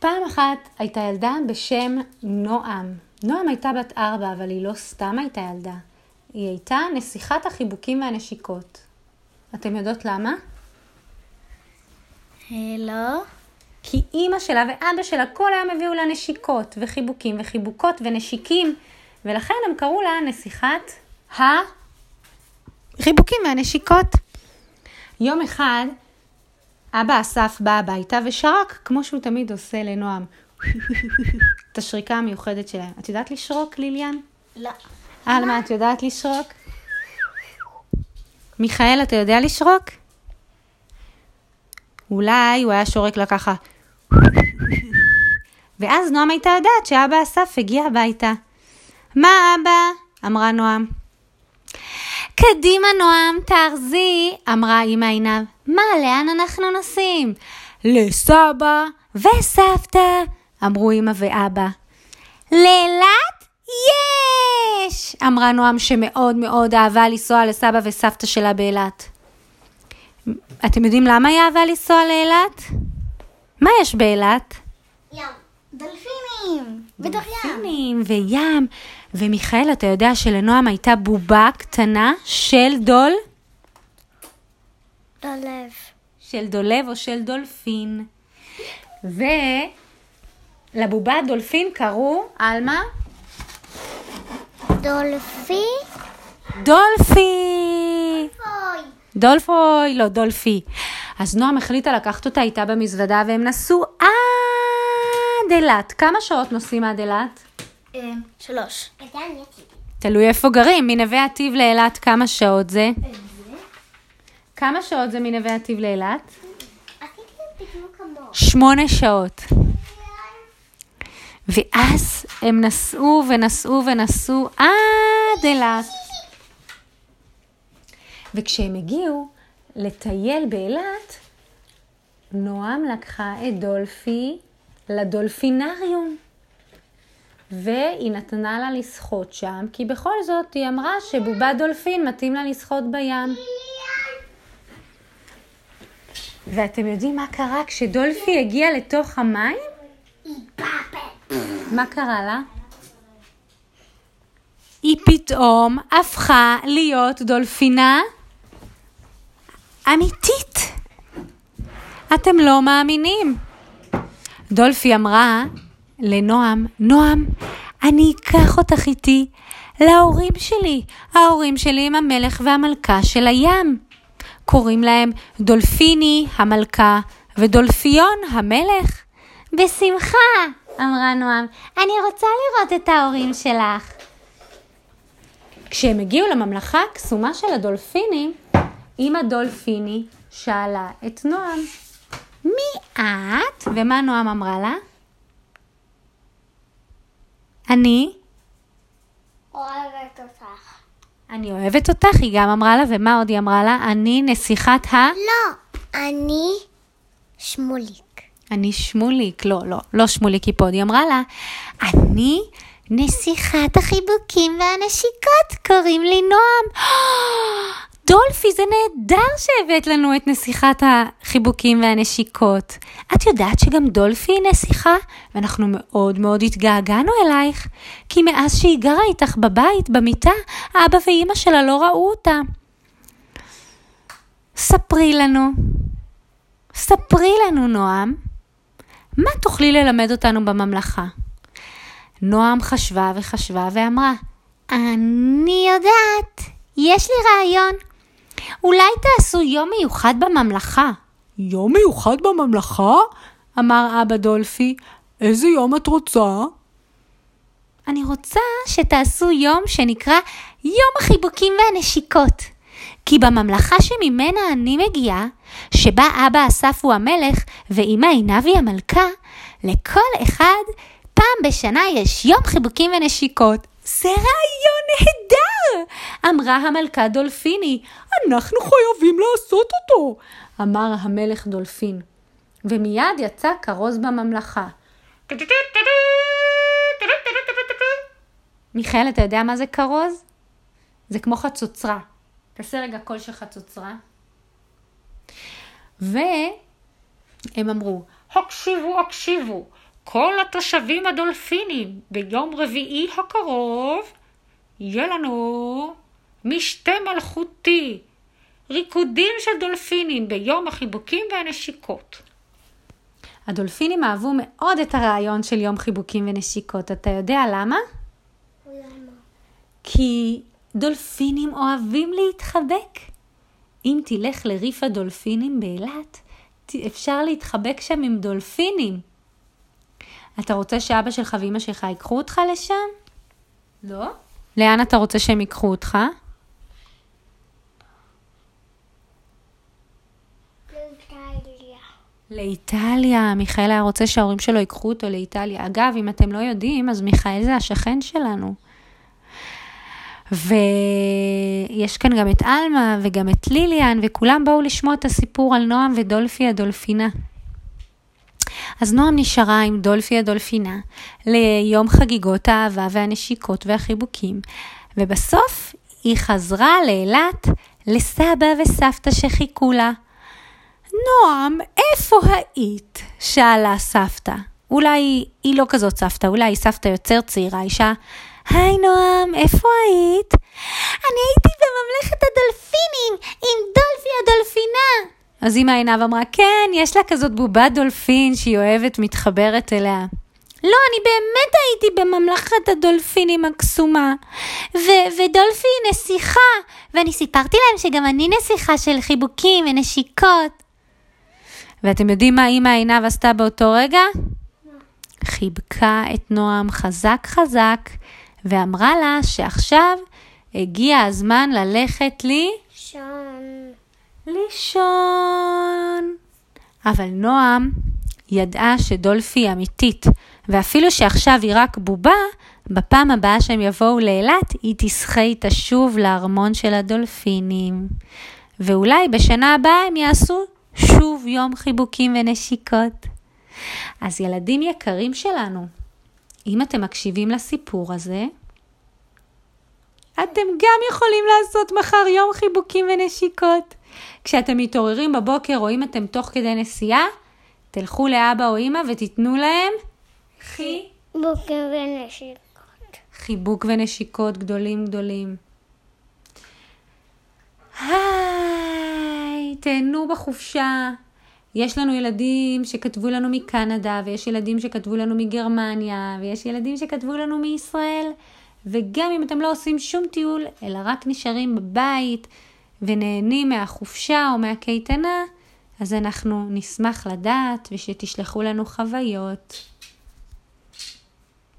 פעם אחת הייתה ילדה בשם נועם. נועם הייתה בת ארבע, אבל היא לא סתם הייתה ילדה. היא הייתה נסיכת החיבוקים והנשיקות. אתם יודעות למה? לא. כי אימא שלה ואבא שלה כל היום הביאו לה נשיקות וחיבוקים וחיבוקות ונשיקים, ולכן הם קראו לה נסיכת החיבוקים והנשיקות. יום אחד אבא אסף בא הביתה ושרק כמו שהוא תמיד עושה לנועם. את השריקה המיוחדת שלהם. את יודעת לשרוק, ליליאן? לא. אלמה, את יודעת לשרוק? מיכאל, אתה יודע לשרוק? אולי הוא היה שורק לה ככה. ואז נועם הייתה יודעת שאבא אסף הגיע הביתה. מה אבא? אמרה נועם. קדימה נועם, תארזי, אמרה אמא עינב. מה, לאן אנחנו נוסעים? לסבא וסבתא, אמרו אמא ואבא. לאילת? יש! אמרה נועם שמאוד מאוד אהבה לנסוע לסבא וסבתא שלה באילת. אתם יודעים למה היא אהבה לנסוע לאילת? מה יש באילת? ים. דולפינים. בתוך ים. דולפינים וים. ומיכאל, אתה יודע שלנועם הייתה בובה קטנה של דול? דולב. של דולב או של דולפין. ולבובה דולפין קראו, עלמה? דולפי? דולפי! אוי. דולפוי, לא, דולפי. אז נועם החליטה לקחת אותה איתה במזוודה והם נסעו עד אילת. כמה שעות נוסעים עד אילת? שלוש. תלוי איפה גרים. מנווה עתיב לאילת כמה שעות זה? כמה שעות זה מנווה עתיב לאילת? שמונה שעות. ואז הם נסעו ונסעו ונסעו עד אילת. וכשהם הגיעו לטייל באילת, נועם לקחה את דולפי לדולפינריום. והיא נתנה לה לשחות שם, כי בכל זאת היא אמרה שבובה דולפין מתאים לה לשחות בים. ואתם יודעים מה קרה כשדולפי הגיעה לתוך המים? מה קרה לה? היא פתאום הפכה להיות דולפינה אמיתית. אתם לא מאמינים. דולפי אמרה לנועם, נועם, אני אקח אותך איתי להורים שלי. ההורים שלי הם המלך והמלכה של הים. קוראים להם דולפיני המלכה ודולפיון המלך. בשמחה, אמרה נועם, אני רוצה לראות את ההורים שלך. כשהם הגיעו לממלכה הקסומה של הדולפינים, אמא דולפיני שאלה את נועם, מי את? ומה נועם אמרה לה? אני, אוהבת אותך. אני אוהבת אותך, היא גם אמרה לה, ומה עוד היא אמרה לה? אני נסיכת ה... לא. אני שמוליק. אני שמוליק, לא, לא, לא שמוליק קיפוד, היא אמרה לה, אני נסיכת החיבוקים והנשיקות, קוראים לי נועם. דולפי, זה נהדר שהבאת לנו את נסיכת החיבוקים והנשיקות. את יודעת שגם דולפי היא נסיכה, ואנחנו מאוד מאוד התגעגענו אלייך, כי מאז שהיא גרה איתך בבית, במיטה, אבא ואימא שלה לא ראו אותה. ספרי לנו, ספרי לנו, נועם, מה תוכלי ללמד אותנו בממלכה? נועם חשבה וחשבה ואמרה, אני יודעת, יש לי רעיון. אולי תעשו יום מיוחד בממלכה. יום מיוחד בממלכה? אמר אבא דולפי. איזה יום את רוצה? אני רוצה שתעשו יום שנקרא יום החיבוקים והנשיקות. כי בממלכה שממנה אני מגיעה, שבה אבא אסף הוא המלך ואמא עינב היא המלכה, לכל אחד פעם בשנה יש יום חיבוקים ונשיקות. זה רעיון נהדר! אמרה המלכה דולפיני. אנחנו חייבים לעשות אותו! אמר המלך דולפין. ומיד יצא כרוז בממלכה. מיכאל, אתה יודע מה זה כרוז? זה כמו חצוצרה. תעשה רגע קול של חצוצרה. והם אמרו, הקשיבו, הקשיבו, כל התושבים הדולפינים, ביום רביעי הקרוב יהיה לנו משתה מלכותי, ריקודים של דולפינים ביום החיבוקים והנשיקות. הדולפינים אהבו מאוד את הרעיון של יום חיבוקים ונשיקות. אתה יודע למה? למה? כי דולפינים אוהבים להתחבק. אם תלך לריף הדולפינים באילת, אפשר להתחבק שם עם דולפינים. אתה רוצה שאבא שלך ואמא שלך ייקחו אותך לשם? לא. לאן אתה רוצה שהם ייקחו אותך? לאיטליה. מיכאל היה רוצה שההורים שלו ייקחו אותו לאיטליה. אגב, אם אתם לא יודעים, אז מיכאל זה השכן שלנו. ויש כאן גם את עלמה וגם את ליליאן, וכולם באו לשמוע את הסיפור על נועם ודולפי הדולפינה. אז נועם נשארה עם דולפי הדולפינה ליום חגיגות האהבה והנשיקות והחיבוקים, ובסוף היא חזרה לאילת לסבא וסבתא שחיכו לה. נועם, איפה היית? שאלה סבתא. אולי היא לא כזאת סבתא, אולי היא סבתא יותר צעירה, אישה. היי נועם, איפה היית? אני הייתי בממלכת הדולפינים עם דולפי הדולפינה. אז אמא עינב אמרה, כן, יש לה כזאת בובת דולפין שהיא אוהבת, מתחברת אליה. לא, אני באמת הייתי בממלכת הדולפינים הקסומה. ו- ודולפי היא נסיכה, ואני סיפרתי להם שגם אני נסיכה של חיבוקים ונשיקות. ואתם יודעים מה אימא עינב עשתה באותו רגע? חיבקה את נועם חזק חזק, ואמרה לה שעכשיו הגיע הזמן ללכת לי שון. לישון. אבל נועם ידעה שדולפי אמיתית, ואפילו שעכשיו היא רק בובה, בפעם הבאה שהם יבואו לאילת, היא תסחה איתה שוב לארמון של הדולפינים. ואולי בשנה הבאה הם יעשו שוב יום חיבוקים ונשיקות. אז ילדים יקרים שלנו, אם אתם מקשיבים לסיפור הזה, אתם גם יכולים לעשות מחר יום חיבוקים ונשיקות. כשאתם מתעוררים בבוקר או אם אתם תוך כדי נסיעה, תלכו לאבא או אמא ותיתנו להם חי... בוקר ונשיקות. חיבוק ונשיקות גדולים גדולים. היי, תהנו בחופשה. יש לנו ילדים שכתבו לנו מקנדה, ויש ילדים שכתבו לנו מגרמניה, ויש ילדים שכתבו לנו מישראל. וגם אם אתם לא עושים שום טיול, אלא רק נשארים בבית ונהנים מהחופשה או מהקייטנה, אז אנחנו נשמח לדעת ושתשלחו לנו חוויות.